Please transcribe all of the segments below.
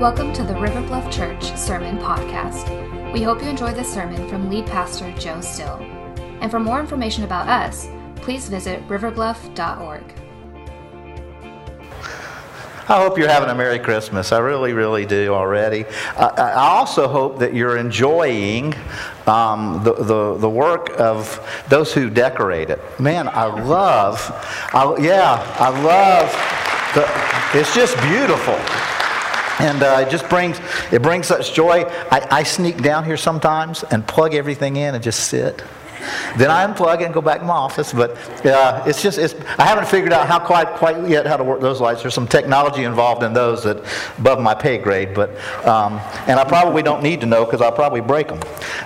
Welcome to the River Bluff Church Sermon Podcast. We hope you enjoy this sermon from lead pastor Joe Still. And for more information about us, please visit riverbluff.org. I hope you're having a Merry Christmas. I really, really do already. I, I also hope that you're enjoying um, the, the, the work of those who decorate it. Man, I love, I, yeah, I love, the, it's just beautiful and uh, it just brings it brings such joy. I, I sneak down here sometimes and plug everything in and just sit. Then I unplug it and go back to my office. But uh, it's just, it's, I haven't figured out how quite, quite yet how to work those lights. There's some technology involved in those that above my pay grade. But, um, and I probably don't need to know because I'll probably break them.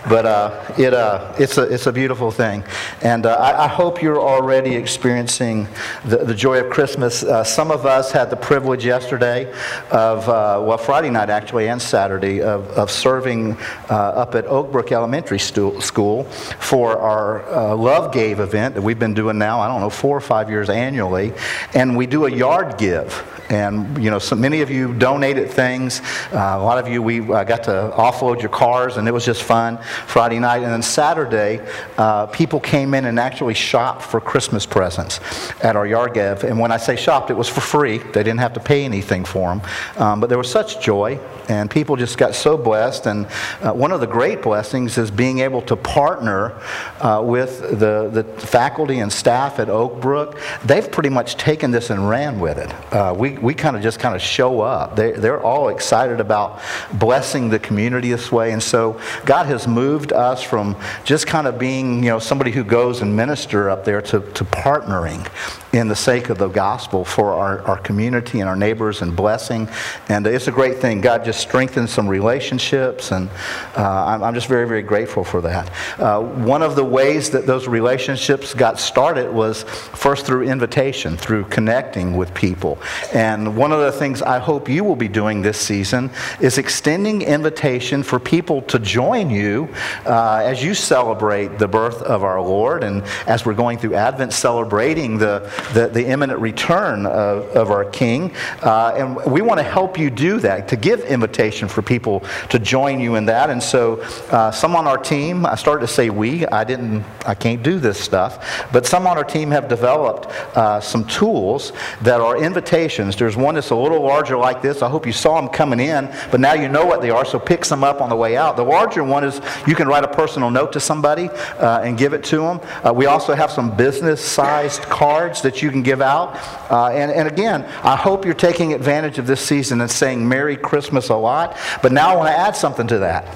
But uh, it, uh, it's, a, it's a beautiful thing. And uh, I, I, hope you're already experiencing the, the joy of Christmas. Uh, some of us had the privilege yesterday of, uh, well, Friday night actually and Saturday, of, of serving up at Oakbrook Elementary School for our uh, Love Gave event that we've been doing now, I don't know, four or five years annually. And we do a yard give. And, you know, so many of you donated things. Uh, a lot of you, we uh, got to offload your cars, and it was just fun Friday night. And then Saturday, uh, people came in and actually shopped for Christmas presents at our yard give. And when I say shopped, it was for free. They didn't have to pay anything for them. Um, but there was such joy, and people just got so blessed. And uh, one of the great blessings is being able to partner uh, with the, the faculty and staff at Oak Brook. They've pretty much taken this and ran with it. Uh, we, we kind of just kind of show up. They, they're all excited about blessing the community this way. And so God has moved us from just kind of being, you know, somebody who goes and minister up there to, to partnering in the sake of the gospel for our, our community and our neighbors and blessing. And it's a great thing. God just strengthens some relationships, and uh, I'm, I'm, just very, very grateful for that. Uh, one of the ways that those relationships got started was first through invitation, through connecting with people. And one of the things I hope you will be doing this season is extending invitation for people to join you uh, as you celebrate the birth of our Lord and as we're going through Advent celebrating the the, the imminent return of, of our King. Uh, and we want to help you do that, to give invitation for people to join you in that. And so, uh, some on our team, I started to say we, I didn't, I can't do this stuff, but some on our team have developed uh, some tools that are invitations. There's one that's a little larger like this. I hope you saw them coming in, but now you know what they are, so pick some up on the way out. The larger one is you can write a personal note to somebody uh, and give it to them. Uh, we also have some business sized cards that that you can give out. Uh, and, and again, I hope you're taking advantage of this season and saying Merry Christmas a lot. But now I want to add something to that.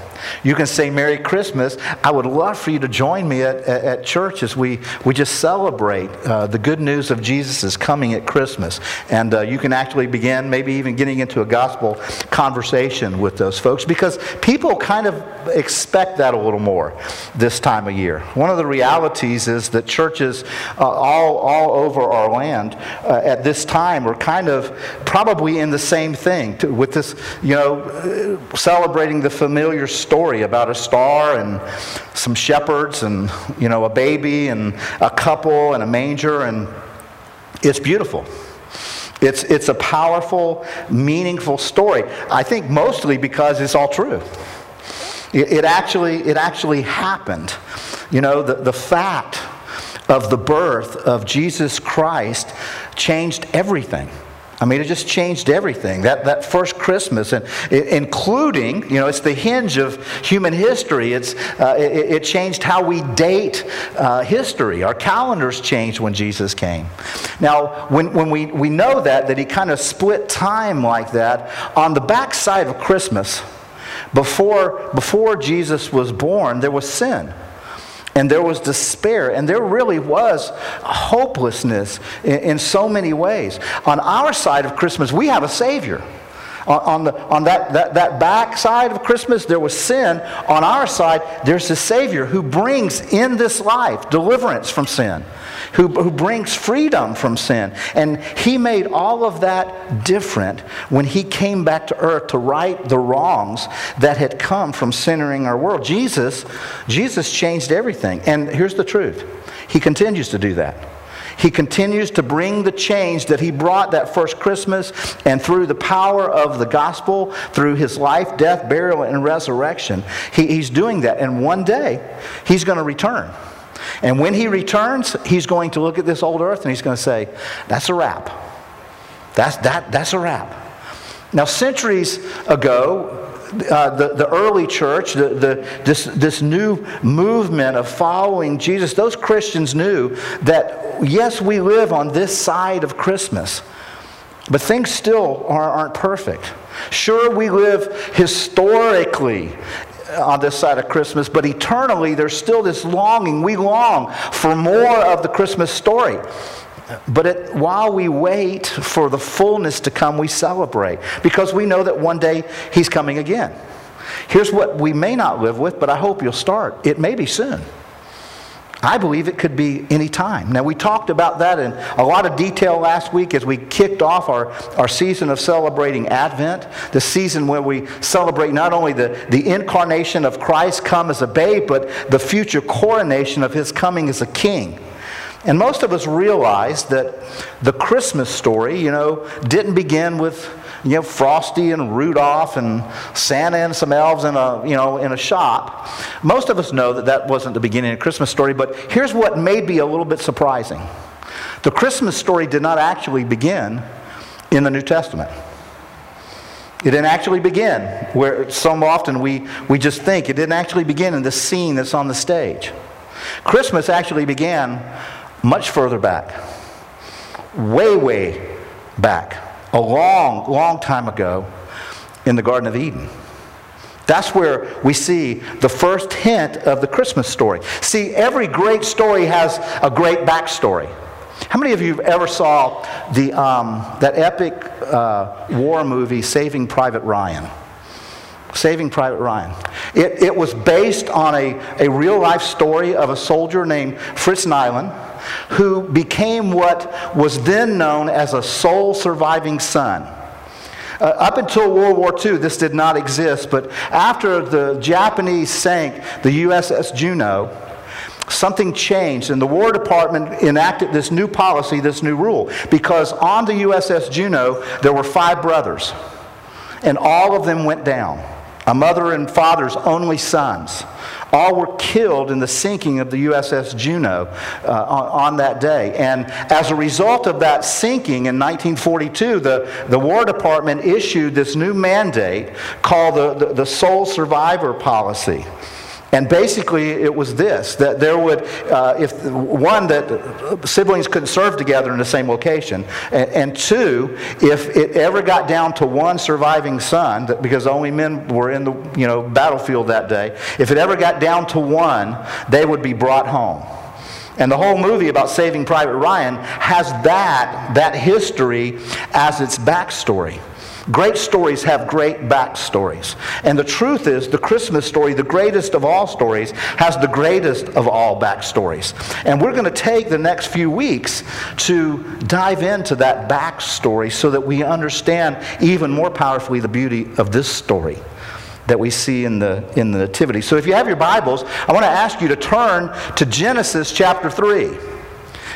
You can say Merry Christmas. I would love for you to join me at, at, at church as we, we just celebrate uh, the good news of Jesus coming at Christmas. And uh, you can actually begin maybe even getting into a gospel conversation with those folks because people kind of expect that a little more this time of year. One of the realities is that churches uh, all, all over our land uh, at this time are kind of probably in the same thing to, with this, you know, uh, celebrating the familiar story about a star and some shepherds and, you know, a baby and a couple and a manger, and it's beautiful. It's, it's a powerful, meaningful story. I think mostly because it's all true. It, it, actually, it actually happened. You know, the, the fact of the birth of Jesus Christ changed everything. I mean, it just changed everything. That, that first Christmas, and including, you know, it's the hinge of human history. It's, uh, it, it, changed how we date uh, history. Our calendars changed when Jesus came. Now, when, when we, we know that, that he kind of split time like that, on the backside of Christmas, before, before Jesus was born, there was sin and there was despair, and there really was hopelessness in, in so many ways. On our side of Christmas, we have a Savior. On, on, the, on that, that, that back side of Christmas, there was sin. On our side, there's a Savior who brings in this life deliverance from sin who, who brings freedom from sin. And he made all of that different when he came back to earth to right the wrongs that had come from centering our world. Jesus, Jesus changed everything. And here's the truth. He continues to do that. He continues to bring the change that he brought that first Christmas, and through the power of the gospel, through his life, death, burial, and resurrection, he, he's doing that. And one day, he's going to return. And when he returns, he's going to look at this old earth and he's going to say, That's a wrap. That's, that, that's a wrap. Now, centuries ago, uh, the, the early church, the, the, this, this new movement of following Jesus, those Christians knew that, yes, we live on this side of Christmas, but things still are, aren't perfect. Sure, we live historically on this side of Christmas, but eternally there's still this longing. We long for more of the Christmas story. But it, while we wait for the fullness to come, we celebrate because we know that one day He's coming again. Here's what we may not live with, but I hope you'll start. It may be soon. I believe it could be any time. Now, we talked about that in a lot of detail last week as we kicked off our, our season of celebrating Advent, the season where we celebrate not only the, the incarnation of Christ come as a babe, but the future coronation of his coming as a king. And most of us realize that the Christmas story, you know, didn't begin with, you know, Frosty and Rudolph and Santa and some elves in a, you know, in a shop. Most of us know that that wasn't the beginning of the Christmas story, but here's what may be a little bit surprising. The Christmas story did not actually begin in the New Testament. It didn't actually begin where so often we, we just think. It didn't actually begin in the scene that's on the stage. Christmas actually began much further back, way, way back, a long, long time ago in the Garden of Eden. That's where we see the first hint of the Christmas story. See, every great story has a great backstory. How many of you ever saw the, um, that epic uh, war movie, Saving Private Ryan? Saving Private Ryan. It, it was based on a, a real life story of a soldier named Fritz Niland who became what was then known as a sole surviving son. Uh, up until World War II, this did not exist, but after the Japanese sank the USS Juneau, something changed, and the War Department enacted this new policy, this new rule, because on the USS Juneau, there were five brothers, and all of them went down. A mother and father's only sons. All were killed in the sinking of the USS Juneau uh, on, on, that day. And as a result of that sinking in 1942, the, the War Department issued this new mandate called the, the, the Sole Survivor Policy. And basically, it was this that there would, uh, if one, that siblings couldn't serve together in the same location, and, and, two, if it ever got down to one surviving son, because only men were in the you know, battlefield that day, if it ever got down to one, they would be brought home. And the whole movie about saving Private Ryan has that, that history as its backstory. Great stories have great backstories. And the truth is, the Christmas story, the greatest of all stories, has the greatest of all backstories. And we're going to take the next few weeks to dive into that backstory so that we understand even more powerfully the beauty of this story that we see in the, in the Nativity. So if you have your Bibles, I want to ask you to turn to Genesis chapter 3.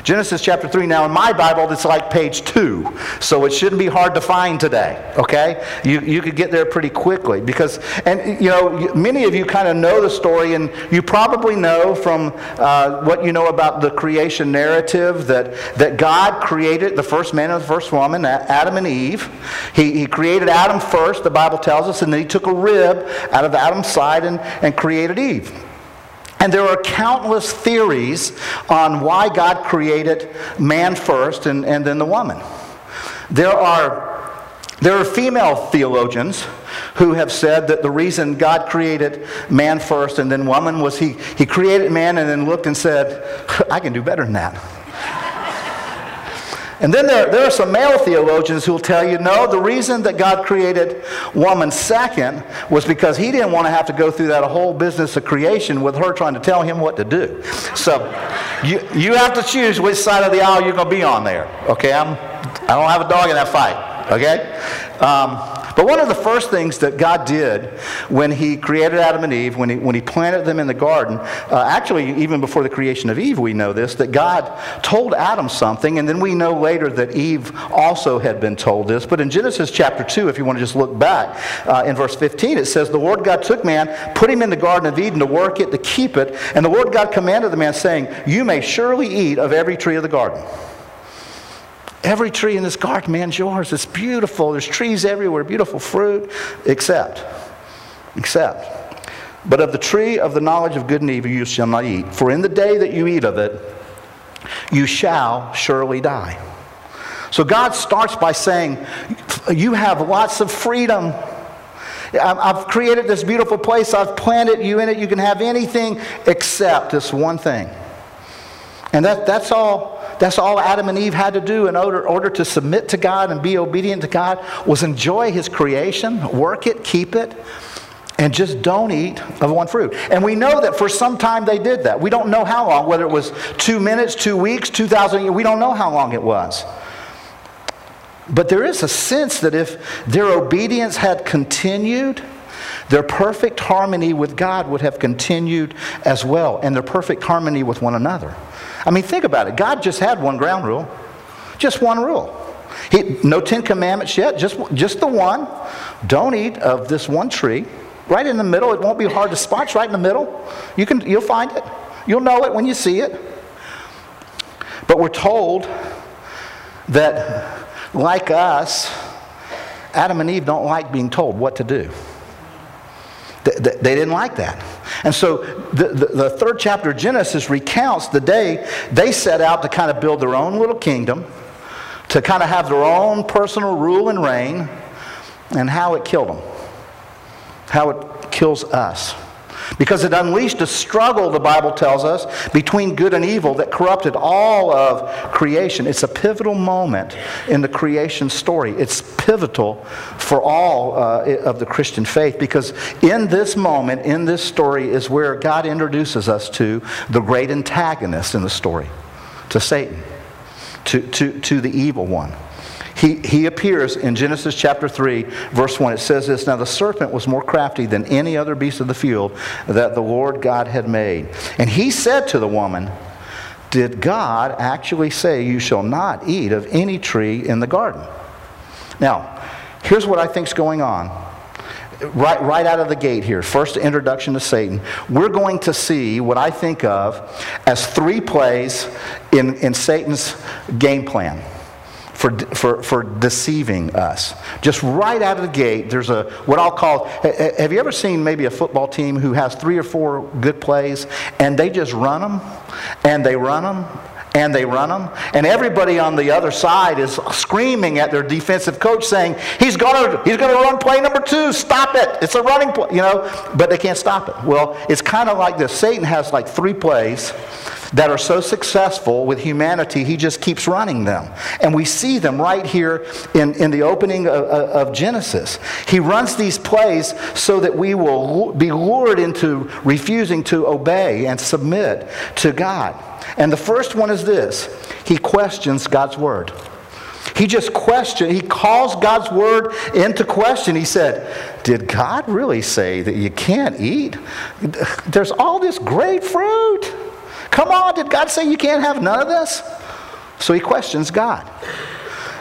Genesis chapter 3. Now, in my Bible, it's like page 2, so it shouldn't be hard to find today, okay? You, you could get there pretty quickly because, and you know, many of you kind of know the story, and you probably know from uh, what you know about the creation narrative that, that God created the first man and the first woman, Adam and Eve. He, he created Adam first, the Bible tells us, and then he took a rib out of Adam's side and, and created Eve. And there are countless theories on why God created man first and, and then the woman. There are, there are female theologians who have said that the reason God created man first and then woman was he, he created man and then looked and said, I can do better than that. And then there, there are some male theologians who will tell you no, the reason that God created woman second was because he didn't want to have to go through that whole business of creation with her trying to tell him what to do. So you, you have to choose which side of the aisle you're going to be on there. Okay? I'm, I don't have a dog in that fight. Okay? Um, But one of the first things that God did when He created Adam and Eve, when He, when he planted them in the garden, uh, actually, even before the creation of Eve, we know this, that God told Adam something, and then we know later that Eve also had been told this. But in Genesis chapter 2, if you want to just look back, uh, in verse 15, it says, The Lord God took man, put him in the Garden of Eden to work it, to keep it, and the Lord God commanded the man, saying, You may surely eat of every tree of the garden. Every tree in this garden, man's yours. It's beautiful. There's trees everywhere, beautiful fruit, except, except. But of the tree of the knowledge of good and evil you shall not eat, for in the day that you eat of it, you shall surely die. So God starts by saying, You have lots of freedom. I've created this beautiful place. I've planted you in it. You can have anything except this one thing. And that, that's all that's all Adam and Eve had to do in order, order to submit to God and be obedient to God was enjoy his creation, work it, keep it, and just don't eat of one fruit. And we know that for some time they did that. We don't know how long, whether it was two minutes, two weeks, 2,000 years, we don't know how long it was. But there is a sense that if their obedience had continued, their perfect harmony with God would have continued as well, and their perfect harmony with one another. I mean, think about it. God just had one ground rule, just one rule. He, no Ten Commandments yet, just, just the one. Don't eat of this one tree. Right in the middle. It won't be hard to spot. It's right in the middle. You can, you'll find it. You'll know it when you see it. But we're told that, like us, Adam and Eve don't like being told what to do. They, didn't like that. And so the, the, the, third chapter of Genesis recounts the day they set out to kind of build their own little kingdom, to kind of have their own personal rule and reign, and how it killed them, how it kills us because it unleashed a struggle, the Bible tells us, between good and evil that corrupted all of creation. It's a pivotal moment in the creation story. It's pivotal for all uh, of the Christian faith because in this moment, in this story, is where God introduces us to the great antagonist in the story, to Satan, to, to, to the evil one. He, he appears in Genesis chapter 3, verse 1. It says this Now the serpent was more crafty than any other beast of the field that the Lord God had made. And he said to the woman, Did God actually say, You shall not eat of any tree in the garden? Now, here's what I think's going on. Right, right out of the gate here, first introduction to Satan, we're going to see what I think of as three plays in, in Satan's game plan for, for, for deceiving us. Just right out of the gate, there's a what I'll call. Have you ever seen maybe a football team who has three or four good plays and they just run them and they run them and they run them and everybody on the other side is screaming at their defensive coach saying he's going to he's to run play number two. Stop it. It's a running play you know? But they can't stop it. Well it's kind of like this. Satan has like three plays that are so successful with humanity, he just keeps running them. And we see them right here in, in the opening of, of Genesis. He runs these plays so that we will be lured into refusing to obey and submit to God. And the first one is this he questions God's word. He just questioned, he calls God's word into question. He said, Did God really say that you can't eat? There's all this great fruit. Come on, did God say you can't have none of this? So he questions God.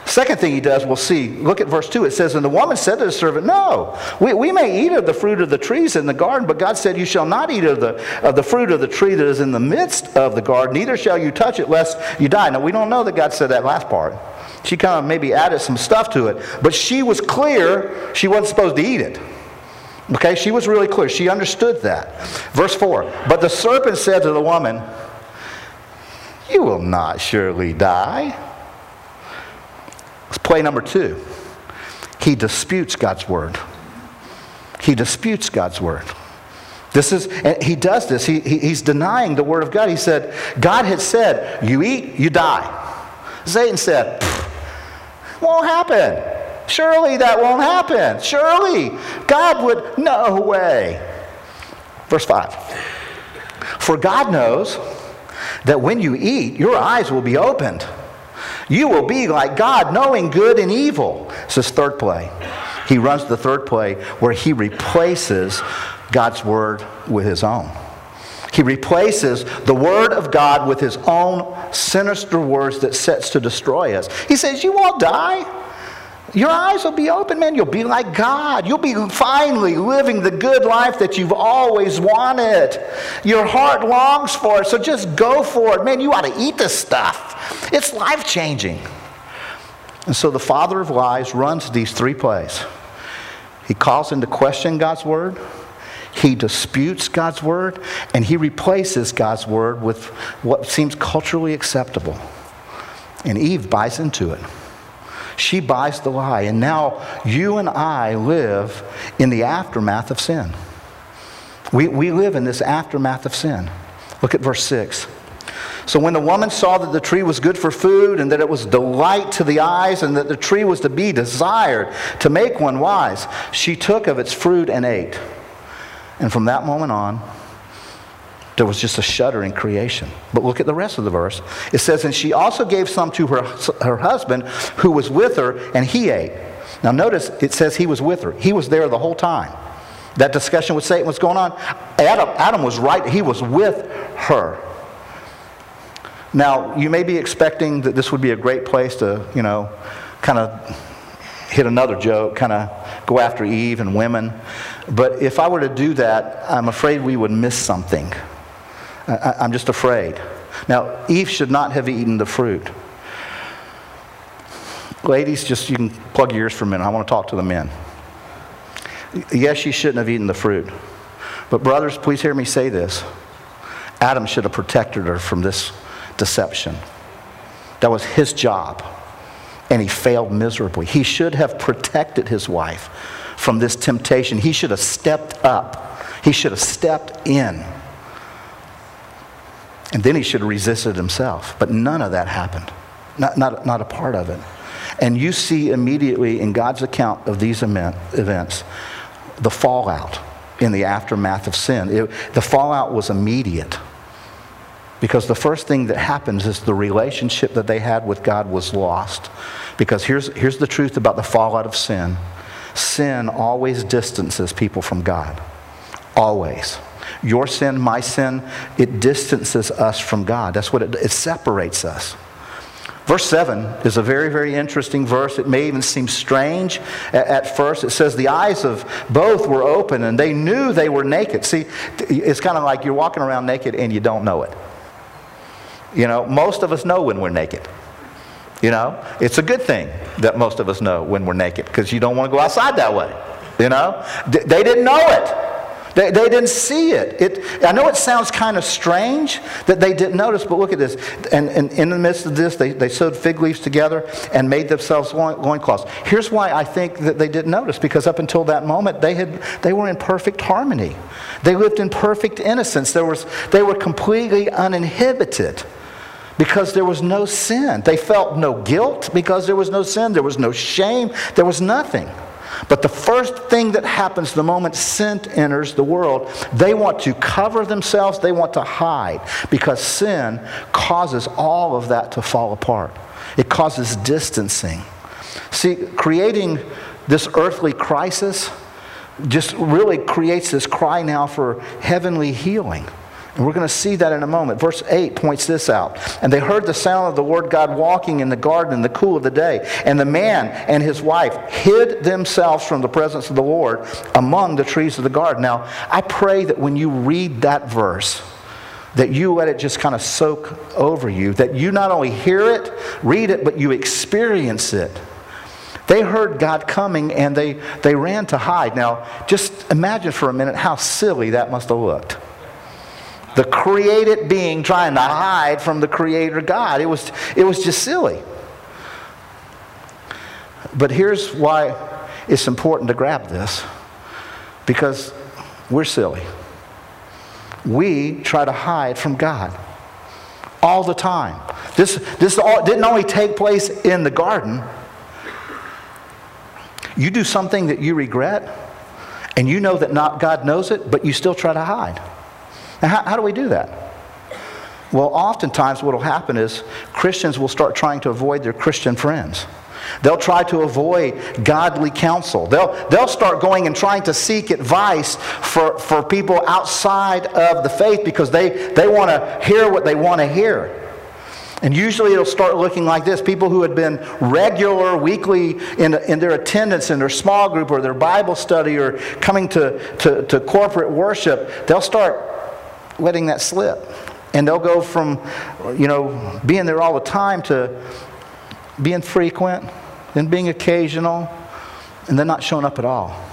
Second thing he does, we'll see. Look at verse 2. It says, And the woman said to the servant, No, we, we may eat of the fruit of the trees in the garden, but God said, You shall not eat of the, of the fruit of the tree that is in the midst of the garden, neither shall you touch it, lest you die. Now, we don't know that God said that last part. She kind of maybe added some stuff to it, but she was clear she wasn't supposed to eat it. Okay, she was really clear. She understood that. Verse 4 But the serpent said to the woman, You will not surely die. Let's play number two. He disputes God's word. He disputes God's word. This is, and he does this. He, he, he's denying the word of God. He said, God had said, You eat, you die. Satan said, Won't happen. Surely that won't happen. Surely God would, no way. Verse 5 For God knows that when you eat, your eyes will be opened. You will be like God, knowing good and evil. This is third play. he runs the third play where he replaces God's word with his own. He replaces the word of God with his own sinister words that sets to destroy us. He says, You won't die. Your eyes will be open, man. You'll be like God. You'll be finally living the good life that you've always wanted. Your heart longs for it, so just go for it. Man, you ought to eat this stuff. It's life changing. And so the father of lies runs these three plays. He calls into question God's word, he disputes God's word, and he replaces God's word with what seems culturally acceptable. And Eve buys into it. She buys the lie. And now you and I live in the aftermath of sin. We, we live in this aftermath of sin. Look at verse 6. So when the woman saw that the tree was good for food and that it was delight to the eyes and that the tree was to be desired to make one wise, she took of its fruit and ate. And from that moment on, there was just a shudder in creation. But look at the rest of the verse. It says, And she also gave some to her, her husband who was with her, and he ate. Now notice it says he was with her. He was there the whole time. That discussion with Satan was going on. Adam, Adam was right, he was with her. Now, you may be expecting that this would be a great place to, you know, kind of hit another joke, kind of go after Eve and women. But if I were to do that, I'm afraid we would miss something. I, am just afraid. Now, Eve should not have eaten the fruit. Ladies, just you can plug your ears for a minute. I want to talk to the men. Yes, she shouldn't have eaten the fruit. But, brothers, please hear me say this Adam should have protected her from this deception. That was his job, and he failed miserably. He should have protected his wife from this temptation. He should have stepped up, he should have stepped in. And then he should have resisted himself. But none of that happened, not, not, not a part of it. And you see immediately in God's account of these events the fallout in the aftermath of sin. It, the fallout was immediate. Because the first thing that happens is the relationship that they had with God was lost. Because here's, here's the truth about the fallout of sin sin always distances people from God. Always. Your sin, my sin, it distances us from God. That's what it, it separates us. Verse 7 is a very, very interesting verse. It may even seem strange at, first. It says, The eyes of both were open and they knew they were naked. See, it's kind of like you're walking around naked and you don't know it. You know, most of us know when we're naked. You know, it's a good thing that most of us know when we're naked because you don't want to go outside that way. You know, they didn't know it. They, they didn't see it. it. I know it sounds kind of strange that they didn't notice, but look at this. And, and in the midst of this, they, they sewed fig leaves together and made themselves loincloths. Here's why I think that they didn't notice, because up until that moment, they, had, they were in perfect harmony. They lived in perfect innocence. There was, they were completely uninhibited because there was no sin. They felt no guilt because there was no sin. There was no shame. There was nothing. But the first thing that happens the moment sin enters the world, they want to cover themselves, they want to hide, because sin causes all of that to fall apart. It causes distancing. See, creating this earthly crisis just really creates this cry now for heavenly healing. And we're going to see that in a moment. Verse 8 points this out. And they heard the sound of the Lord God walking in the garden in the cool of the day. And the man and his wife hid themselves from the presence of the Lord among the trees of the garden. Now, I pray that when you read that verse, that you let it just kind of soak over you, that you not only hear it, read it, but you experience it. They heard God coming and they, they ran to hide. Now, just imagine for a minute how silly that must have looked the created being trying to hide from the creator God. It was, it was just silly. But here's why it's important to grab this because we're silly. We try to hide from God all the time. This, this all, didn't only take place in the garden. You do something that you regret, and you know that not God knows it, but you still try to hide. Now, how, how do we do that? Well, oftentimes what will happen is Christians will start trying to avoid their Christian friends. They'll try to avoid godly counsel. They'll, they'll start going and trying to seek advice for, for people outside of the faith because they, they want to hear what they want to hear. And usually it'll start looking like this. People who had been regular weekly in, in their attendance in their small group or their Bible study or coming to, to, to corporate worship, they'll start letting that slip. And they'll go from, you know, being there all the time to being frequent, then being occasional, and then not showing up at all.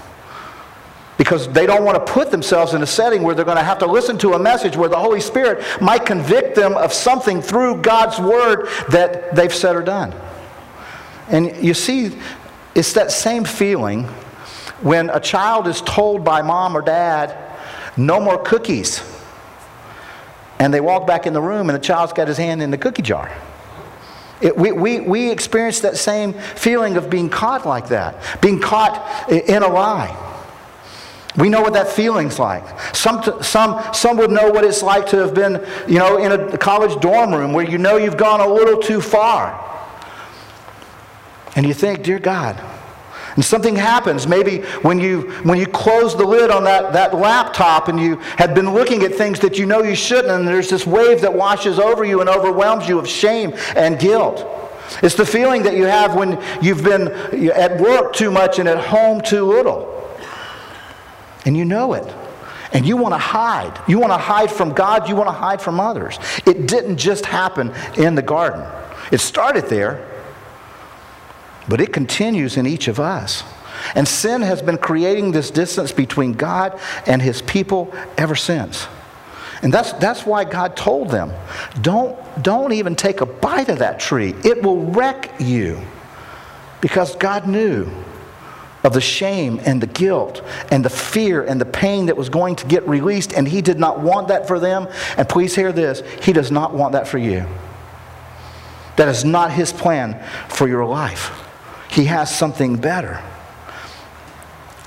Because they don't want to put themselves in a setting where they're going to have to listen to a message where the Holy Spirit might convict them of something through God's Word that they've said or done. And you see, it's that same feeling when a child is told by mom or dad, no more cookies. And they walk back in the room and the child's got his hand in the cookie jar. It, we, we, we experience that same feeling of being caught like that, being caught in a lie. We know what that feeling's like. Some, some, some would know what it's like to have been, you know, in a college dorm room where you know you've gone a little too far. And you think, dear God, and something happens. Maybe when you when you close the lid on that, that laptop and you had been looking at things that you know you shouldn't and there's this wave that washes over you and overwhelms you of shame and guilt. It's the feeling that you have when you've been at work too much and at home too little. And you know it. And you want to hide. You want to hide from God, you want to hide from others. It didn't just happen in the garden, it started there, but it continues in each of us. And sin has been creating this distance between God and his people ever since. And that's, that's why God told them don't, don't even take a bite of that tree, it will wreck you. Because God knew of the shame and the guilt and the fear and the pain that was going to get released, and He did not want that for them. And please hear this He does not want that for you. That is not His plan for your life. He has something better.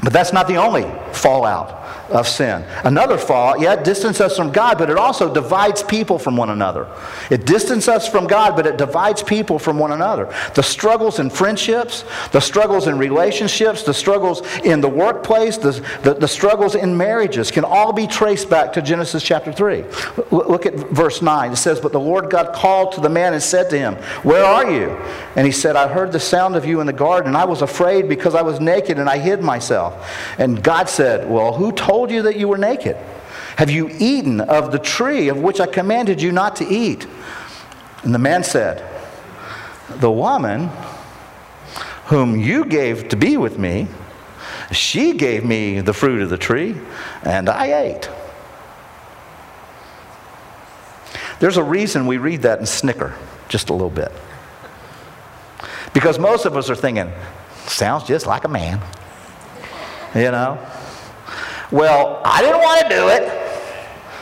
But that's not the only fallout of sin. Another fall, yeah, it distances us from God, but it also divides people from one another. It distances us from God, but it divides people from one another. The struggles in friendships, the struggles in relationships, the struggles in the workplace, the, the, the struggles in marriages can all be traced back to Genesis chapter 3. Look at verse 9. It says, But the Lord God called to the man and said to him, Where are you? And he said, I heard the sound of you in the garden, and I was afraid because I was naked and I hid myself. And God said, Well, who told told you that you were naked? Have you eaten of the tree of which I commanded you not to eat? And the man said, The woman whom you gave to be with me, she gave me the fruit of the tree, and I ate. There's a reason we read that and snicker just a little bit. Because most of us are thinking, sounds just like a man. You know? Well, I didn't want to do it.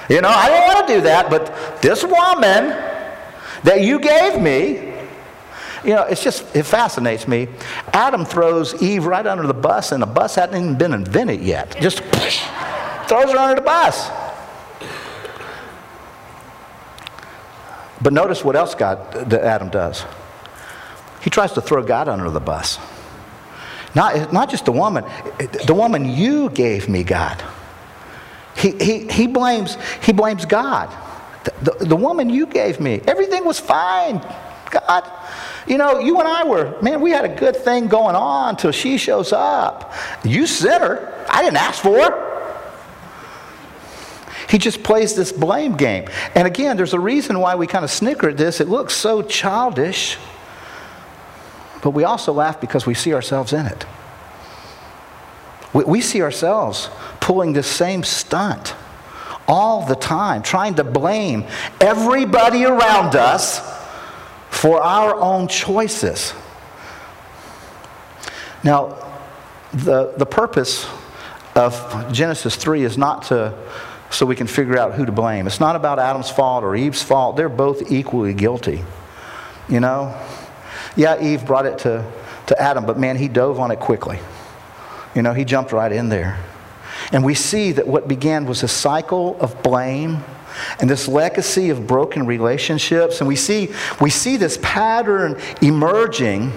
You know, I didn't want to do that, but this woman that you gave me, you know, it's just, it fascinates me. Adam throws Eve right under the bus, and the bus hadn't even been invented yet. Just throws her under the bus. But notice what else God, Adam does. He tries to throw God under the bus. Not, not just the woman, the woman you gave me, God. He, he, he, blames, he blames God. The, the, the woman you gave me, everything was fine. God, you know, you and I were, man, we had a good thing going on until she shows up. You sent her. I didn't ask for her. He just plays this blame game. And again, there's a reason why we kind of snicker at this. It looks so childish. But we also laugh because we see ourselves in it. We, we see ourselves pulling this same stunt all the time, trying to blame everybody around us for our own choices. Now, the, the purpose of Genesis 3 is not to so we can figure out who to blame. It's not about Adam's fault or Eve's fault. They're both equally guilty. You know, yeah, Eve brought it to, to Adam, but man, he dove on it quickly. You know, he jumped right in there. And we see that what began was a cycle of blame and this legacy of broken relationships. And we see, we see this pattern emerging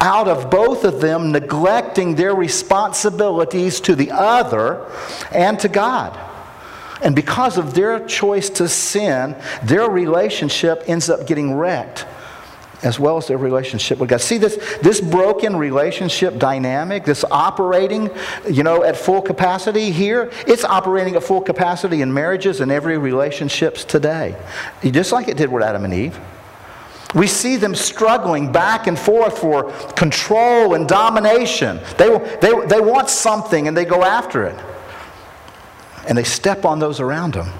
out of both of them neglecting their responsibilities to the other and to God. And because of their choice to sin, their relationship ends up getting wrecked as well as their relationship with God. See this, this broken relationship dynamic, this operating, you know, at full capacity here, it's operating at full capacity in marriages and every relationships today. Just like it did with Adam and Eve. We see them struggling back and forth for control and domination. They, they, they want something and they go after it. And they step on those around them.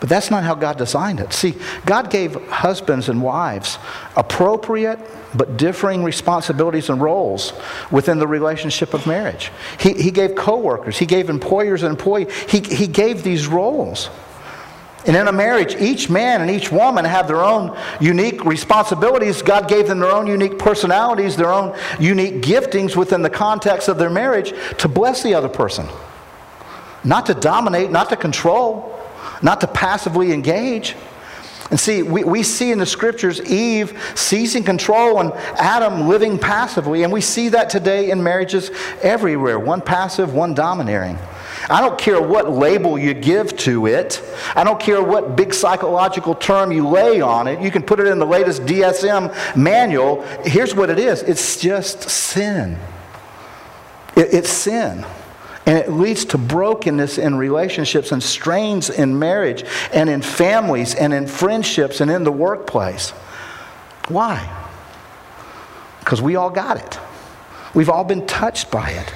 But that's not how God designed it. See, God gave husbands and wives appropriate but differing responsibilities and roles within the relationship of marriage. He, he gave coworkers, he gave employers and employees, he, he gave these roles. And in a marriage, each man and each woman have their own unique responsibilities. God gave them their own unique personalities, their own unique giftings within the context of their marriage to bless the other person. Not to dominate, not to control not to passively engage. And see, we, we see in the scriptures Eve seizing control and Adam living passively. And we see that today in marriages everywhere one passive, one domineering. I don't care what label you give to it. I don't care what big psychological term you lay on it. You can put it in the latest DSM manual. Here's what it is it's just sin. It, it's sin. And it leads to brokenness in relationships and strains in marriage and in families and in friendships and in the workplace. Why? Because we all got it. We've all been touched by it.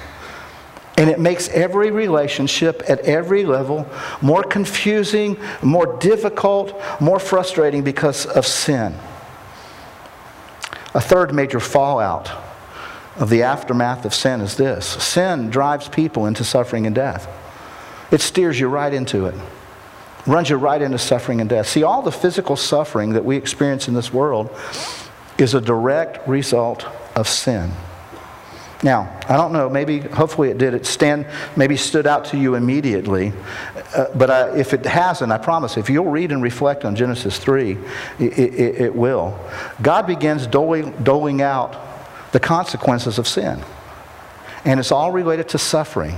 And it makes every relationship at every level more confusing, more difficult, more frustrating because of sin. A third major fallout of the aftermath of sin is this sin drives people into suffering and death. It steers you right into it, runs you right into suffering and death. See, all the physical suffering that we experience in this world is a direct result of sin. Now, I don't know, maybe, hopefully it did. It stand, maybe stood out to you immediately. Uh, but I, if it hasn't, I promise, if you'll read and reflect on Genesis 3, it, it, it will. God begins doling, doling out the consequences of sin. And it's all related to suffering.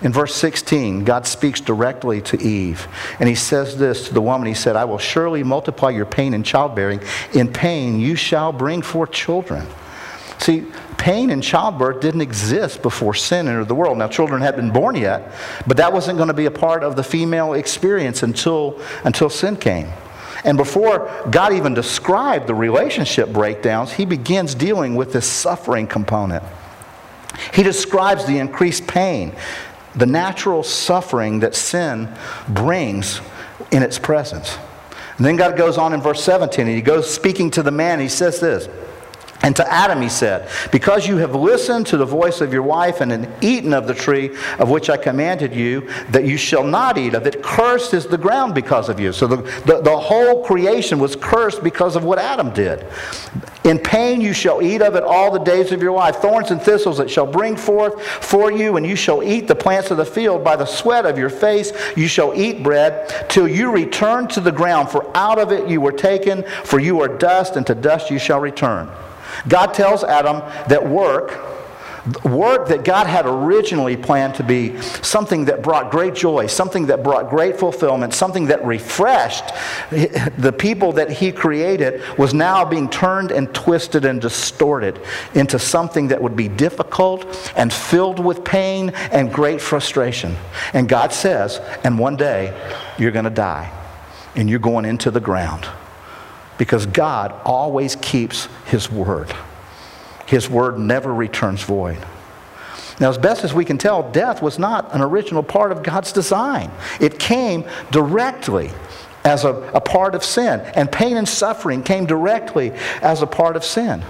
In verse 16, God speaks directly to Eve. And he says this to the woman He said, I will surely multiply your pain in childbearing. In pain, you shall bring forth children. See, pain in childbirth didn't exist before sin entered the world. Now, children hadn't been born yet, but that wasn't going to be a part of the female experience until, until sin came. And before God even described the relationship breakdowns, he begins dealing with this suffering component. He describes the increased pain, the natural suffering that sin brings in its presence. And then God goes on in verse 17, and he goes speaking to the man, he says this. And to Adam he said, Because you have listened to the voice of your wife and eaten of the tree of which I commanded you, that you shall not eat of it, cursed is the ground because of you. So the, the, the, whole creation was cursed because of what Adam did. In pain you shall eat of it all the days of your life. Thorns and thistles it shall bring forth for you, and you shall eat the plants of the field. By the sweat of your face you shall eat bread, till you return to the ground. For out of it you were taken, for you are dust, and to dust you shall return. God tells Adam that work, work that God had originally planned to be something that brought great joy, something that brought great fulfillment, something that refreshed the people that He created, was now being turned and twisted and distorted into something that would be difficult and filled with pain and great frustration. And God says, and one day you're going to die and you're going into the ground because God always keeps His word. His word never returns void. Now, as best as we can tell, death was not an original part of God's design. It came directly as a, a part of sin, and pain and suffering came directly as a part of sin.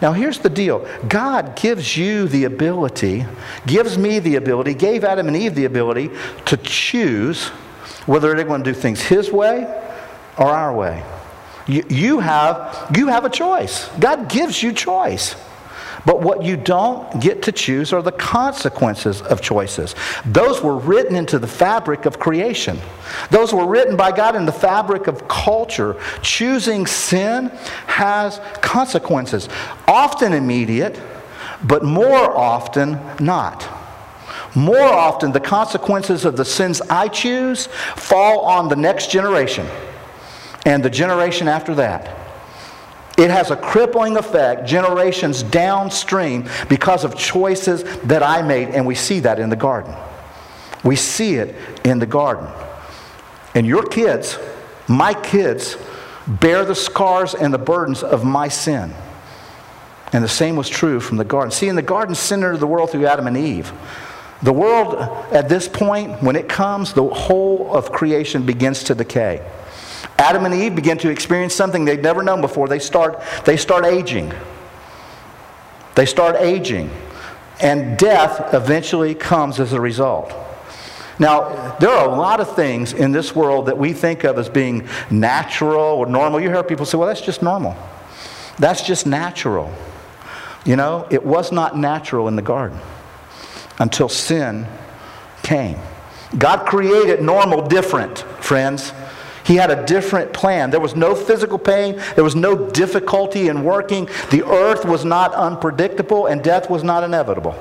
Now, here's the deal God gives you the ability, gives me the ability, gave Adam and Eve the ability to choose whether they're going to do things His way or our way. You, you, have, you have a choice. God gives you choice. But what you don't get to choose are the consequences of choices. Those were written into the fabric of creation. Those were written by God in the fabric of culture. Choosing sin has consequences, often immediate, but more often not. More often, the consequences of the sins I choose fall on the next generation and the generation after that. It has a crippling effect generations downstream because of choices that I made, and we see that in the garden. We see it in the garden. And your kids, my kids, bear the scars and the burdens of my sin. And the same was true from the garden. See, in the garden, sin entered the world through Adam and Eve. The world, at this point, when it comes, the whole of creation begins to decay. Adam and Eve begin to experience something they'd never known before. They start, they start aging. They start aging. And death eventually comes as a result. Now, there are a lot of things in this world that we think of as being natural or normal. You hear people say, well, that's just normal. That's just natural. You know, it was not natural in the garden until sin came. God created normal different, friends. He had a different plan. There was no physical pain, there was no difficulty in working. The earth was not unpredictable, and death was not inevitable.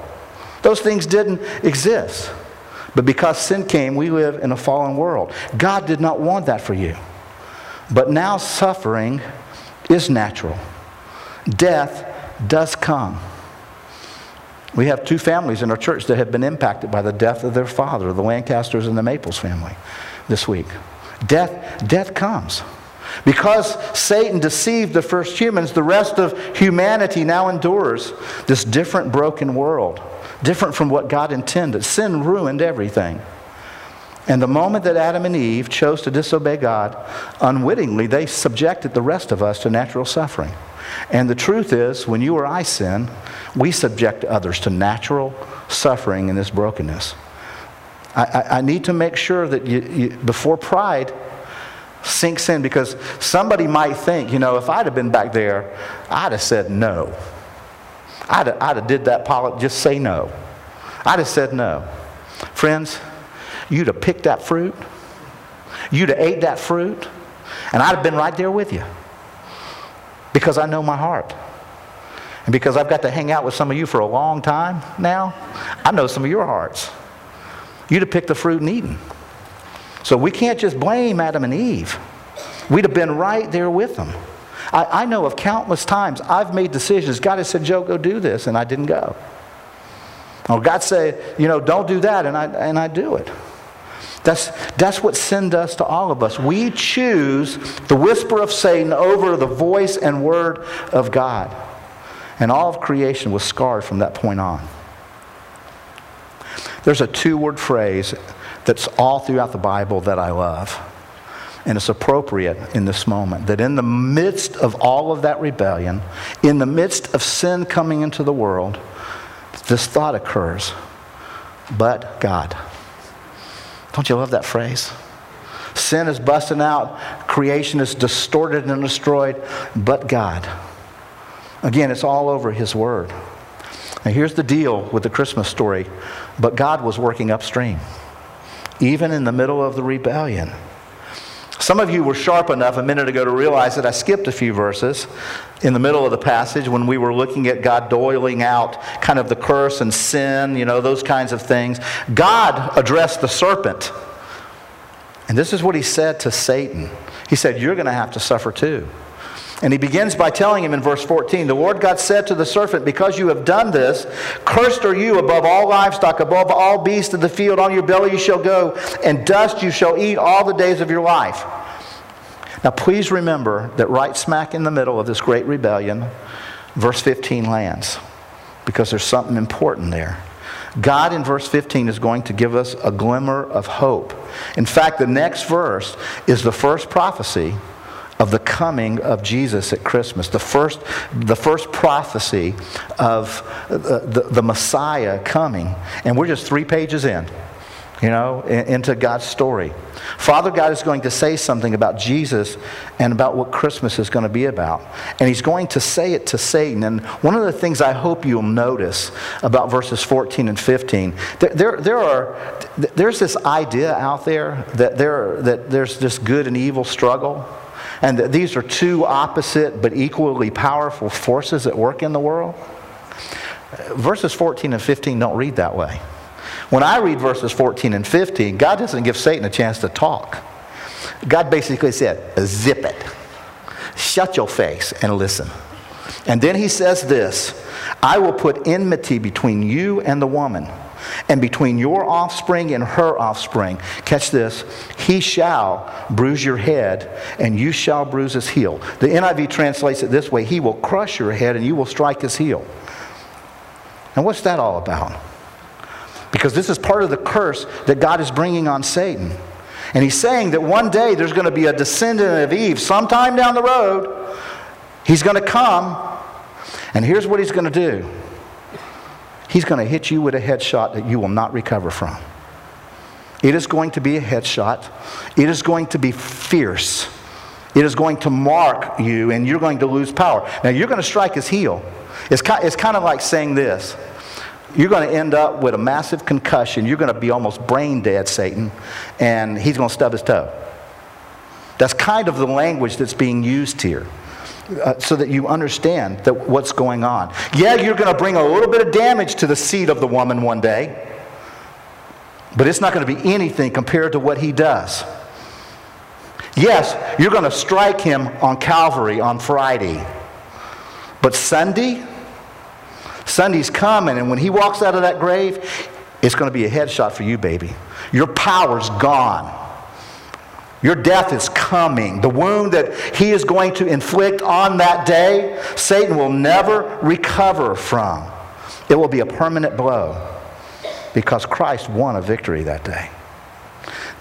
Those things didn't exist. But because sin came, we live in a fallen world. God did not want that for you. But now suffering is natural. Death does come. We have two families in our church that have been impacted by the death of their father, the Lancasters and the Maples family, this week. Death, death comes. Because Satan deceived the first humans, the rest of humanity now endures this different, broken world, different from what God intended. Sin ruined everything. And the moment that Adam and Eve chose to disobey God, unwittingly, they subjected the rest of us to natural suffering. And the truth is, when you or I sin, we subject others to natural suffering in this brokenness. I, I, need to make sure that you, you, before pride sinks in, because somebody might think, you know, if I'd have been back there, I'd have said no. I'd have, I'd have did that, Pilate, just say no. I'd have said no. Friends, you'd have picked that fruit. You'd have ate that fruit. And I'd have been right there with you. Because I know my heart. And because I've got to hang out with some of you for a long time now, I know some of your hearts. You'd have picked the fruit and eaten. So we can't just blame Adam and Eve. We'd have been right there with them. I, I know of countless times I've made decisions. God has said, Joe, go do this, and I didn't go. Or God said, you know, don't do that, and I, and I do it. That's, that's what sin does to all of us. We choose the whisper of Satan over the voice and word of God. And all of creation was scarred from that point on. There's a two word phrase that's all throughout the Bible that I love. And it's appropriate in this moment that in the midst of all of that rebellion, in the midst of sin coming into the world, this thought occurs but God. Don't you love that phrase? Sin is busting out, creation is distorted and destroyed, but God. Again, it's all over His Word. Now, here's the deal with the Christmas story but God was working upstream, even in the middle of the rebellion. Some of you were sharp enough a minute ago to realize that I skipped a few verses in the middle of the passage when we were looking at God doling out kind of the curse and sin, you know, those kinds of things. God addressed the serpent. And this is what he said to Satan He said, You're going to have to suffer too. And he begins by telling him in verse 14 The Lord God said to the serpent, Because you have done this, cursed are you above all livestock, above all beasts of the field. On your belly you shall go, and dust you shall eat all the days of your life. Now, please remember that right smack in the middle of this great rebellion, verse 15 lands, because there's something important there. God in verse 15 is going to give us a glimmer of hope. In fact, the next verse is the first prophecy of the coming of Jesus at Christmas, the first, the first prophecy of the, the, the Messiah coming. And we're just three pages in. you know, into God's story. Father God is going to say something about Jesus and about what Christmas is going to be about. And he's going to say it to Satan. And one of the things I hope you'll notice about verses 14 and 15, there, there, there are, there's this idea out there that, there, that there's this good and evil struggle. And that these are two opposite but equally powerful forces at work in the world. Verses 14 and 15 don't read that way. When I read verses 14 and 15, God doesn't give Satan a chance to talk. God basically said, zip it. Shut your face and listen. And then he says this I will put enmity between you and the woman, and between your offspring and her offspring. Catch this. He shall bruise your head, and you shall bruise his heel. The NIV translates it this way He will crush your head, and you will strike his heel. And what's that all about? Because this is part of the curse that God is bringing on Satan. And he's saying that one day there's going to be a descendant of Eve, sometime down the road. He's going to come, and here's what he's going to do he's going to hit you with a headshot that you will not recover from. It is going to be a headshot, it is going to be fierce. It is going to mark you, and you're going to lose power. Now, you're going to strike his heel. It's kind, it's kind of like saying this you're going to end up with a massive concussion. You're going to be almost brain dead, Satan, and he's going to stub his toe. That's kind of the language that's being used here. Uh, so that you understand that what's going on. Yeah, you're going to bring a little bit of damage to the seed of the woman one day, but it's not going to be anything compared to what he does. Yes, you're going to strike him on Calvary on Friday, but Sunday, Sunday's coming, and when he walks out of that grave, it's going to be a headshot for you, baby. Your power's gone. Your death is coming. The wound that he is going to inflict on that day, Satan will never recover from. It will be a permanent blow because Christ won a victory that day.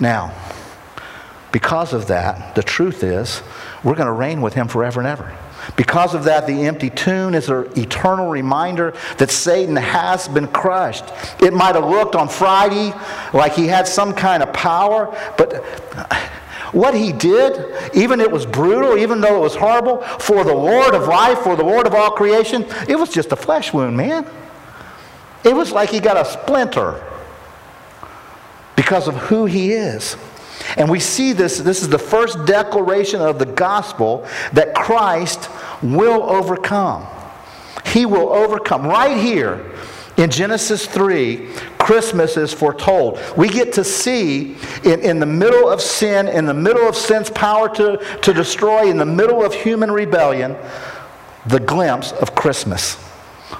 Now, because of that, the truth is, we're going to reign with him forever and ever. Because of that, the empty tomb is an eternal reminder that Satan has been crushed. It might have looked on Friday like he had some kind of power, but what he did, even it was brutal, even though it was horrible, for the Lord of life, for the Lord of all creation, it was just a flesh wound, man. It was like he got a splinter because of who he is. And we see this, this is the first declaration of the gospel that Christ will overcome. He will overcome. Right here in Genesis 3, Christmas is foretold. We get to see in, in the middle of sin, in the middle of sin's power to, to destroy, in the middle of human rebellion, the glimpse of Christmas.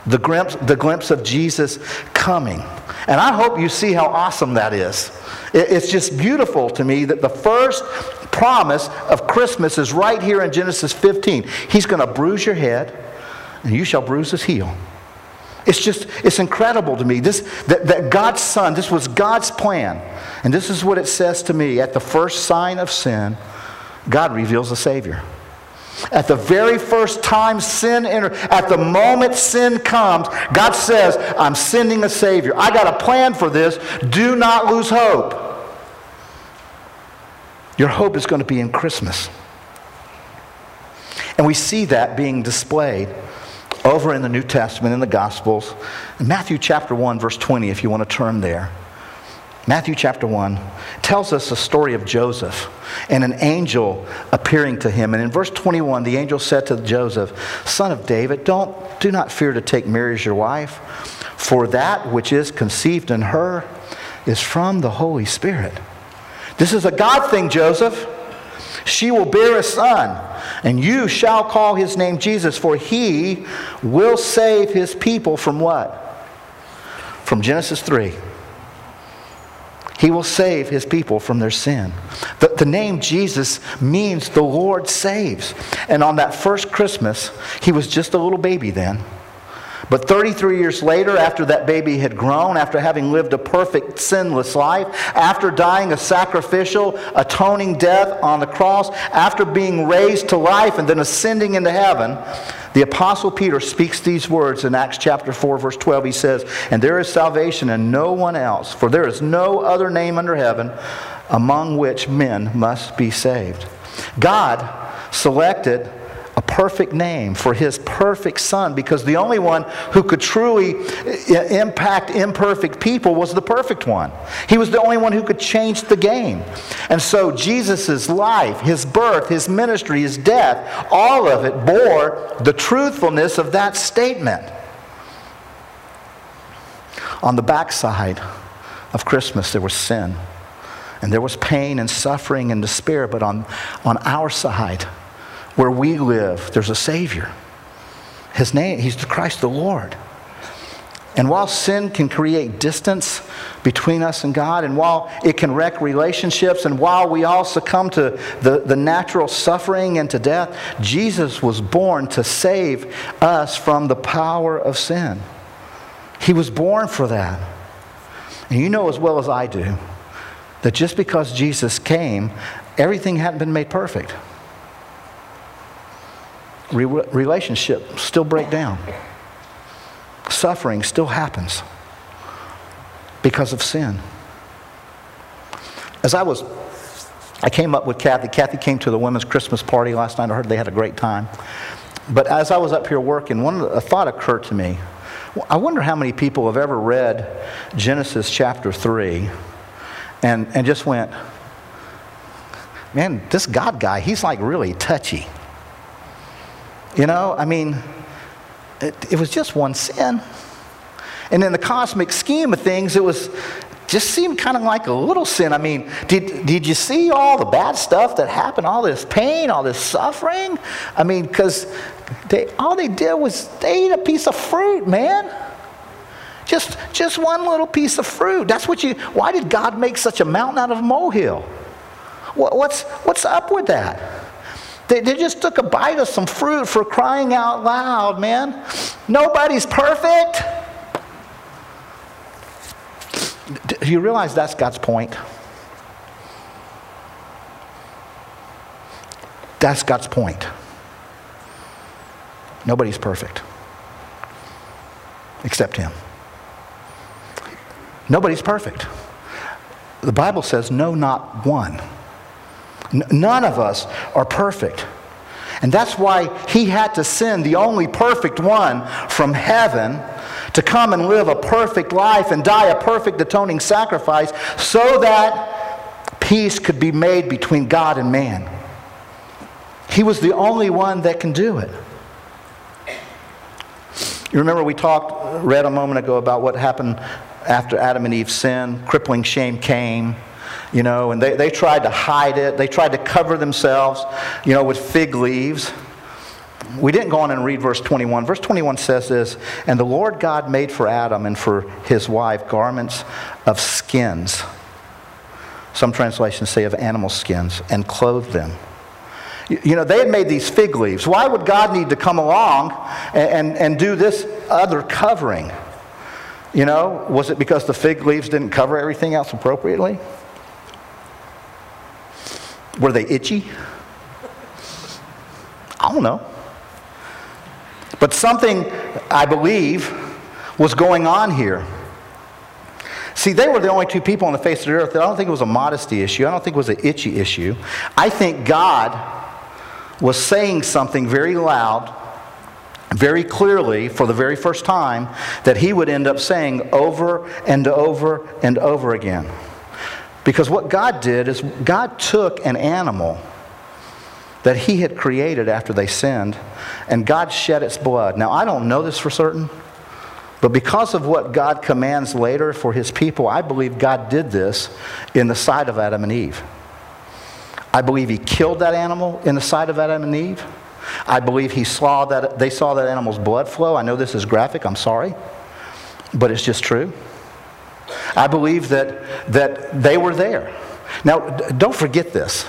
The glimpse, the glimpse of Jesus coming. And I hope you see how awesome that is. It's just beautiful to me that the first promise of Christmas is right here in Genesis 15. He's going to bruise your head, and you shall bruise his heel. It's just, it's incredible to me. This, that, that God's Son, this was God's plan. And this is what it says to me at the first sign of sin, God reveals a Savior. At the very first time sin enters, at the moment sin comes, God says, I'm sending a Savior. I got a plan for this. Do not lose hope. Your hope is going to be in Christmas. And we see that being displayed over in the New Testament, in the Gospels. Matthew chapter 1, verse 20, if you want to turn there. Matthew chapter 1 tells us the story of Joseph and an angel appearing to him. And in verse 21, the angel said to Joseph, Son of David, don't, do not fear to take Mary as your wife, for that which is conceived in her is from the Holy Spirit. This is a God thing, Joseph. She will bear a son, and you shall call his name Jesus, for he will save his people from what? From Genesis 3 he will save his people from their sin. The, the, name Jesus means the Lord saves. And on that first Christmas, he was just a little baby then. But 33 years later, after that baby had grown, after having lived a perfect, sinless life, after dying a sacrificial, atoning death on the cross, after being raised to life and then ascending into heaven, the Apostle Peter speaks these words in Acts chapter 4, verse 12. He says, And there is salvation in no one else, for there is no other name under heaven among which men must be saved. God selected perfect name for his perfect son because the only one who could truly eh, impact imperfect people was the perfect one. He was the only one who could change the game. And so Jesus' life, his birth, his ministry, his death, all of it bore the truthfulness of that statement. On the backside of Christmas, there was sin. And there was pain and suffering and despair, but on, on our side, where we live, there's a Savior. His name, He's Christ the Lord. And while sin can create distance between us and God, and while it can wreck relationships, and while we all succumb to the, the natural suffering and to death, Jesus was born to save us from the power of sin. He was born for that. And you know as well as I do that just because Jesus came, everything hadn't been made perfect re- relationships still break down. Suffering still happens because of sin. As I was, I came up with Kathy. Kathy came to the women's Christmas party last night. I heard they had a great time. But as I was up here working, one a thought occurred to me. I wonder how many people have ever read Genesis chapter 3 and, and just went, man, this God guy, he's like really touchy. You know, I mean, it, it was just one sin. And in the cosmic scheme of things, it was just seemed kind of like a little sin. I mean, did, did you see all the bad stuff that happened, all this pain, all this suffering? I mean, because they, all they did was they ate a piece of fruit, man. Just, just one little piece of fruit. That's what you, why did God make such a mountain out of a molehill? What, what's, what's up with that? They, they just took a bite of some fruit for crying out loud, man. Nobody's perfect. Do you realize that's God's point? That's God's point. Nobody's perfect except Him. Nobody's perfect. The Bible says, no, not one. None of us are perfect. And that's why he had to send the only perfect one from heaven to come and live a perfect life and die a perfect atoning sacrifice so that peace could be made between God and man. He was the only one that can do it. You remember we talked, read a moment ago about what happened after Adam and Eve sinned. Crippling shame came you know, and they, they tried to hide it. They tried to cover themselves, you know, with fig leaves. We didn't go on and read verse 21. Verse 21 says this And the Lord God made for Adam and for his wife garments of skins. Some translations say of animal skins, and clothed them. You know, they had made these fig leaves. Why would God need to come along and, and, and do this other covering? You know, was it because the fig leaves didn't cover everything else appropriately? Were they itchy? I don't know. But something, I believe, was going on here. See, they were the only two people on the face of the earth. I don't think it was a modesty issue. I don't think it was an itchy issue. I think God was saying something very loud, very clearly, for the very first time, that he would end up saying over and over and over again. Because what God did is God took an animal that He had created after they sinned, and God shed its blood. Now, I don't know this for certain, but because of what God commands later for His people, I believe God did this in the sight of Adam and Eve. I believe He killed that animal in the sight of Adam and Eve. I believe he saw that, they saw that animal's blood flow. I know this is graphic, I'm sorry, but it's just true. I believe that, that they were there. Now, don't forget this.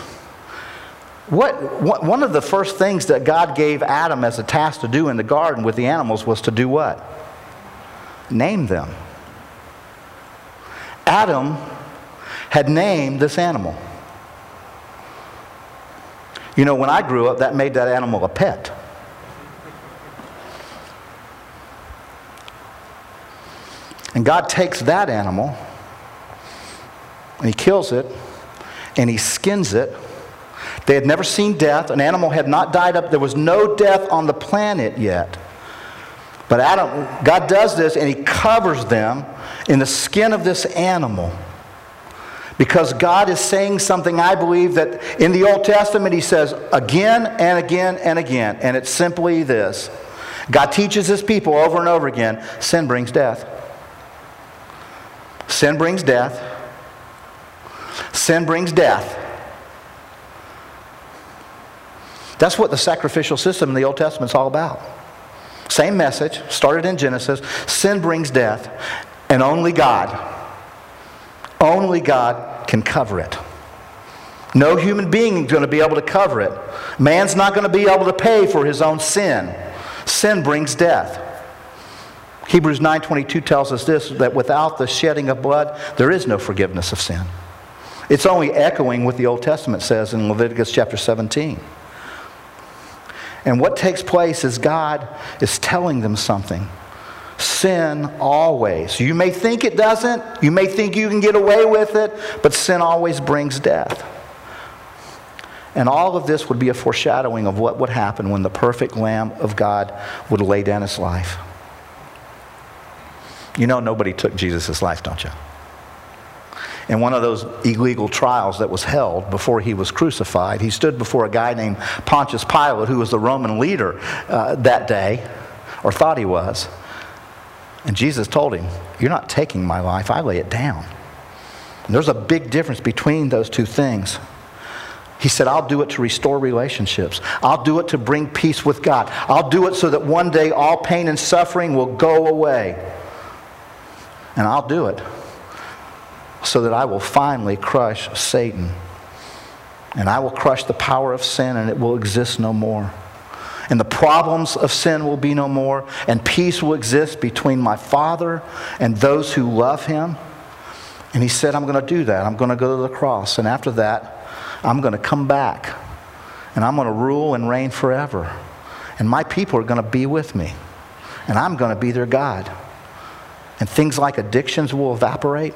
What, what, one of the first things that God gave Adam as a task to do in the garden with the animals was to do what? name them. Adam had named this animal. You know, when I grew up, that made that animal a pet. And God takes that animal and he kills it and he skins it. They had never seen death. An animal had not died up. There was no death on the planet yet. But Adam, God does this and he covers them in the skin of this animal. Because God is saying something, I believe, that in the Old Testament He says again and again and again. And it's simply this God teaches His people over and over again sin brings death. Sin brings death. Sin brings death. That's what the sacrificial system in the Old Testament is all about. Same message, started in Genesis. Sin brings death, and only God, only God can cover it. No human being is going to be able to cover it. Man's not going to be able to pay for his own sin. Sin brings death. Hebrews 9:22 tells us this that without the shedding of blood there is no forgiveness of sin. It's only echoing what the Old Testament says in Leviticus chapter 17. And what takes place is God is telling them something. Sin always. You may think it doesn't, you may think you can get away with it, but sin always brings death. And all of this would be a foreshadowing of what would happen when the perfect Lamb of God would lay down his life. You know, nobody took Jesus' life, don't you? in one of those illegal trials that was held before he was crucified. He stood before a guy named Pontius Pilate, who was the Roman leader uh, that day, or thought he was. And Jesus told him, You're not taking my life, I lay it down. And there's a big difference between those two things. He said, I'll do it to restore relationships. I'll do it to bring peace with God. I'll do it so that one day all pain and suffering will go away. And I'll do it so that I will finally crush Satan. And I will crush the power of sin and it will exist no more. And the problems of sin will be no more, and peace will exist between my Father and those who love Him. And He said, I'm going to do that. I'm going to go to the cross. And after that, I'm going to come back and I'm going to rule and reign forever. And my people are going to be with me. And I'm going to be their God. And things like addictions will evaporate.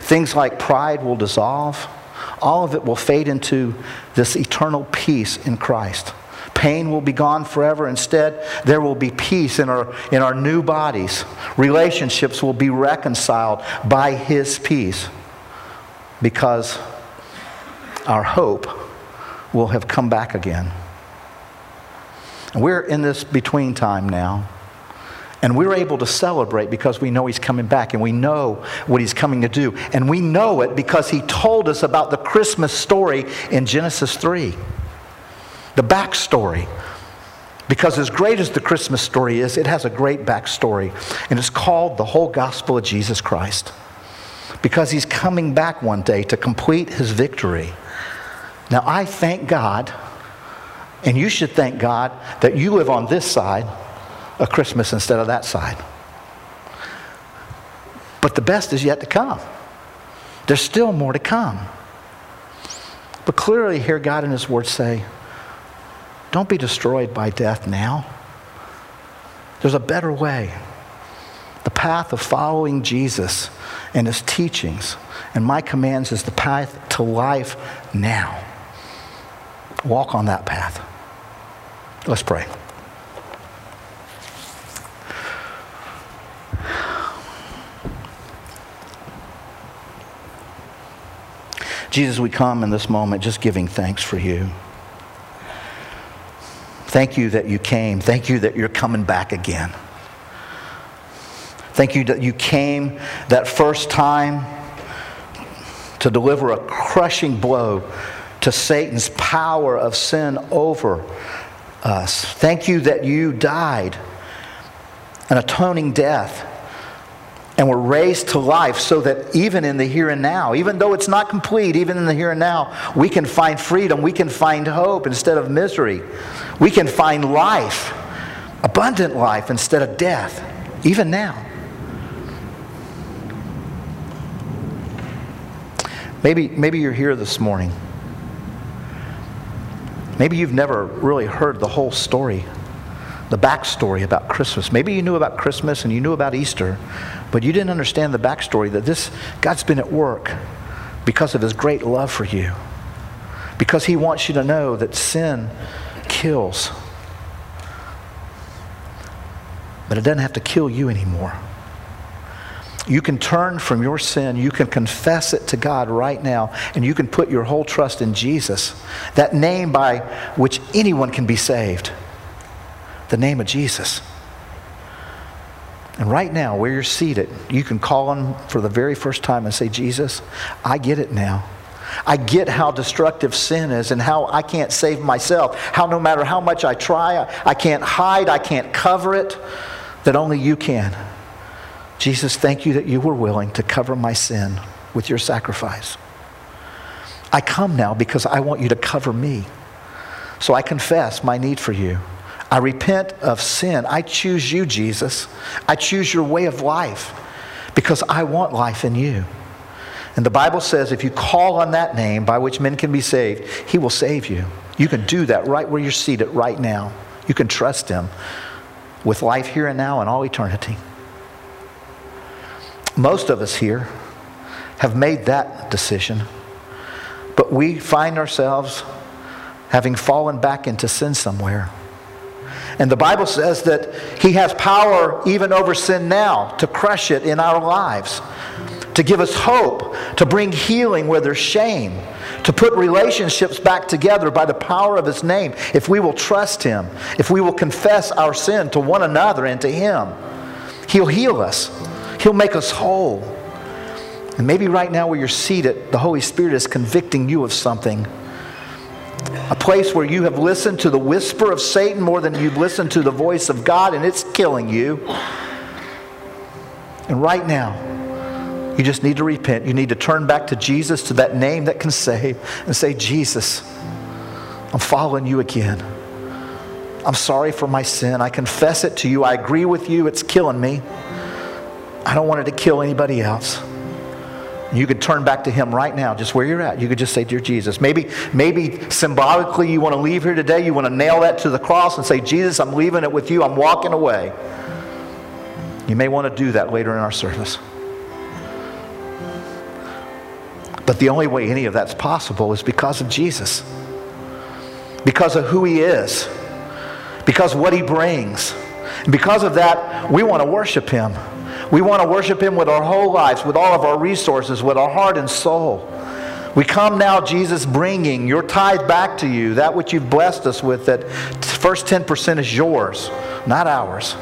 Things like pride will dissolve. All of it will fade into this eternal peace in Christ. Pain will be gone forever. Instead, there will be peace in our, in our new bodies. Relationships will be reconciled by His peace because our hope will have come back again. we're in this between time now. And we're able to celebrate because we know he's coming back and we know what he's coming to do. And we know it because he told us about the Christmas story in Genesis 3. The backstory. Because as great as the Christmas story is, it has a great backstory. And it's called the whole gospel of Jesus Christ. Because he's coming back one day to complete his victory. Now, I thank God, and you should thank God, that you live on this side a Christmas instead of that side. But the best is yet to come. There's still more to come. But clearly, hear God in His Word say, don't be destroyed by death now. There's a better way. The path of following Jesus and His teachings and my commands is the path to life now. Walk on that path. Let's pray. Jesus, we come in this moment just giving thanks for you. Thank you that you came. Thank you that you're coming back again. Thank you that you came that first time to deliver a crushing blow to Satan's power of sin over us. Thank you that you died an atoning death and we're raised to life so that even in the here and now, even though it's not complete, even in the here and now, we can find freedom, we can find hope instead of misery, we can find life, abundant life instead of death, even now. Maybe, maybe you're here this morning. Maybe you've never really heard the whole story the backstory about Christmas. Maybe you knew about Christmas and you knew about Easter, but you didn't understand the backstory that this God's been at work because of his great love for you. Because he wants you to know that sin kills. But it doesn't have to kill you anymore. You can turn from your sin, you can confess it to God right now, and you can put your whole trust in Jesus, that name by which anyone can be saved. The name of Jesus. And right now, where you're seated, you can call on for the very first time and say, Jesus, I get it now. I get how destructive sin is and how I can't save myself. How no matter how much I try, I can't hide, I can't cover it, that only you can. Jesus, thank you that you were willing to cover my sin with your sacrifice. I come now because I want you to cover me. So I confess my need for you. I repent of sin. I choose you, Jesus. I choose your way of life because I want life in you. And the Bible says if you call on that name by which men can be saved, he will save you. You can do that right where you're seated right now. You can trust him with life here and now and all eternity. Most of us here have made that decision, but we find ourselves having fallen back into sin somewhere. And the Bible says that He has power even over sin now to crush it in our lives, to give us hope, to bring healing where there's shame, to put relationships back together by the power of His name. If we will trust Him, if we will confess our sin to one another and to Him, He'll heal us, He'll make us whole. And maybe right now where you're seated, the Holy Spirit is convicting you of something a place where you have listened to the whisper of Satan more than you've listened to the voice of God, and it's killing you. And right now, you just need to repent. You need to turn back to Jesus, to that name that can save, and say, Jesus, I'm following you again. I'm sorry for my sin. I confess it to you. I agree with you. It's killing me. I don't want it to kill anybody else. You could turn back to him right now, just where you're at. You could just say, Dear Jesus. Maybe, maybe symbolically you want to leave here today. You want to nail that to the cross and say, Jesus, I'm leaving it with you. I'm walking away. You may want to do that later in our service. But the only way any of that's possible is because of Jesus, because of who he is, because what he brings. And because of that, we want to worship him. We want to worship Him with our whole lives, with all of our resources, with our heart and soul. We come now, Jesus, bringing your tithe back to you, that which you've blessed us with, that first 10% is yours, not ours.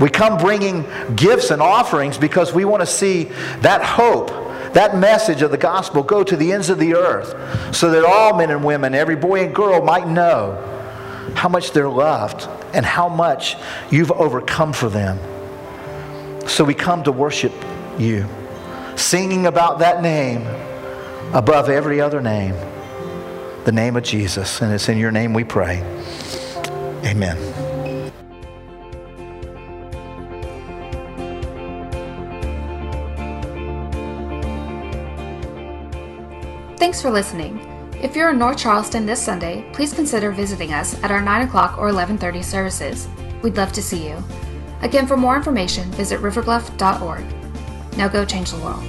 We come bringing gifts and offerings because we want to see that hope, that message of the gospel go to the ends of the earth so that all men and women, every boy and girl might know how much they're loved and how much you've overcome for them. So we come to worship you, singing about that name above every other name, the name of Jesus. And it's in your name we pray. Amen. Thanks for listening. If you're in North Charleston this Sunday, please consider visiting us at our 9 o'clock or 11:30 services. We'd love to see you. Again, for more information, visit riverbluff.org. Now go change the world.